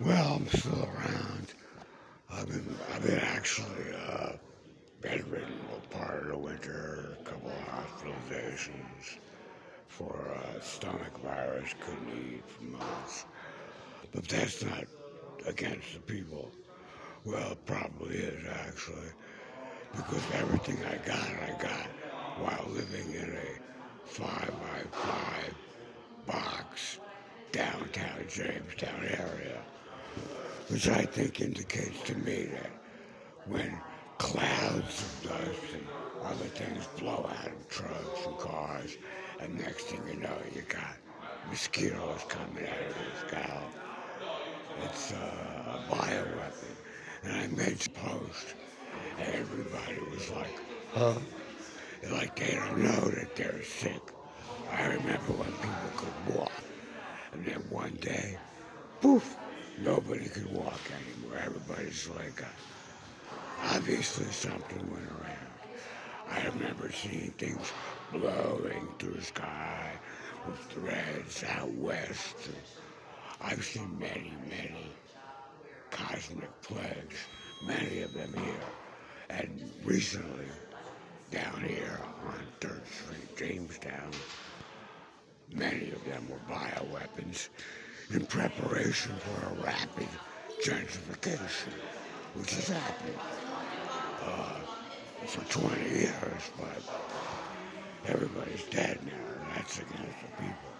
Well, I'm still around. I've been, I've been actually uh, bedridden a part of the winter, a couple of hospitalizations for uh, stomach virus, couldn't eat for months. But that's not against the people. Well, it probably is actually, because everything I got, I got while living in a five by five box downtown Jamestown area which I think indicates to me that when clouds of dust and other things blow out of trucks and cars, and next thing you know, you got mosquitoes coming out of the scalp. It's uh, a bioweapon. And I made a post, and everybody was like, huh? Like they don't know that they're sick. I remember when people could nobody could walk anymore. Everybody's like, uh, obviously something went around. I remember seeing things blowing through the sky with threads out west. I've seen many, many cosmic plagues, many of them here. And recently, down here on 3rd Street, Jamestown, many of them were bioweapons in preparation for a rapid gentrification, which has happened uh, for 20 years, but everybody's dead now. That's against the people.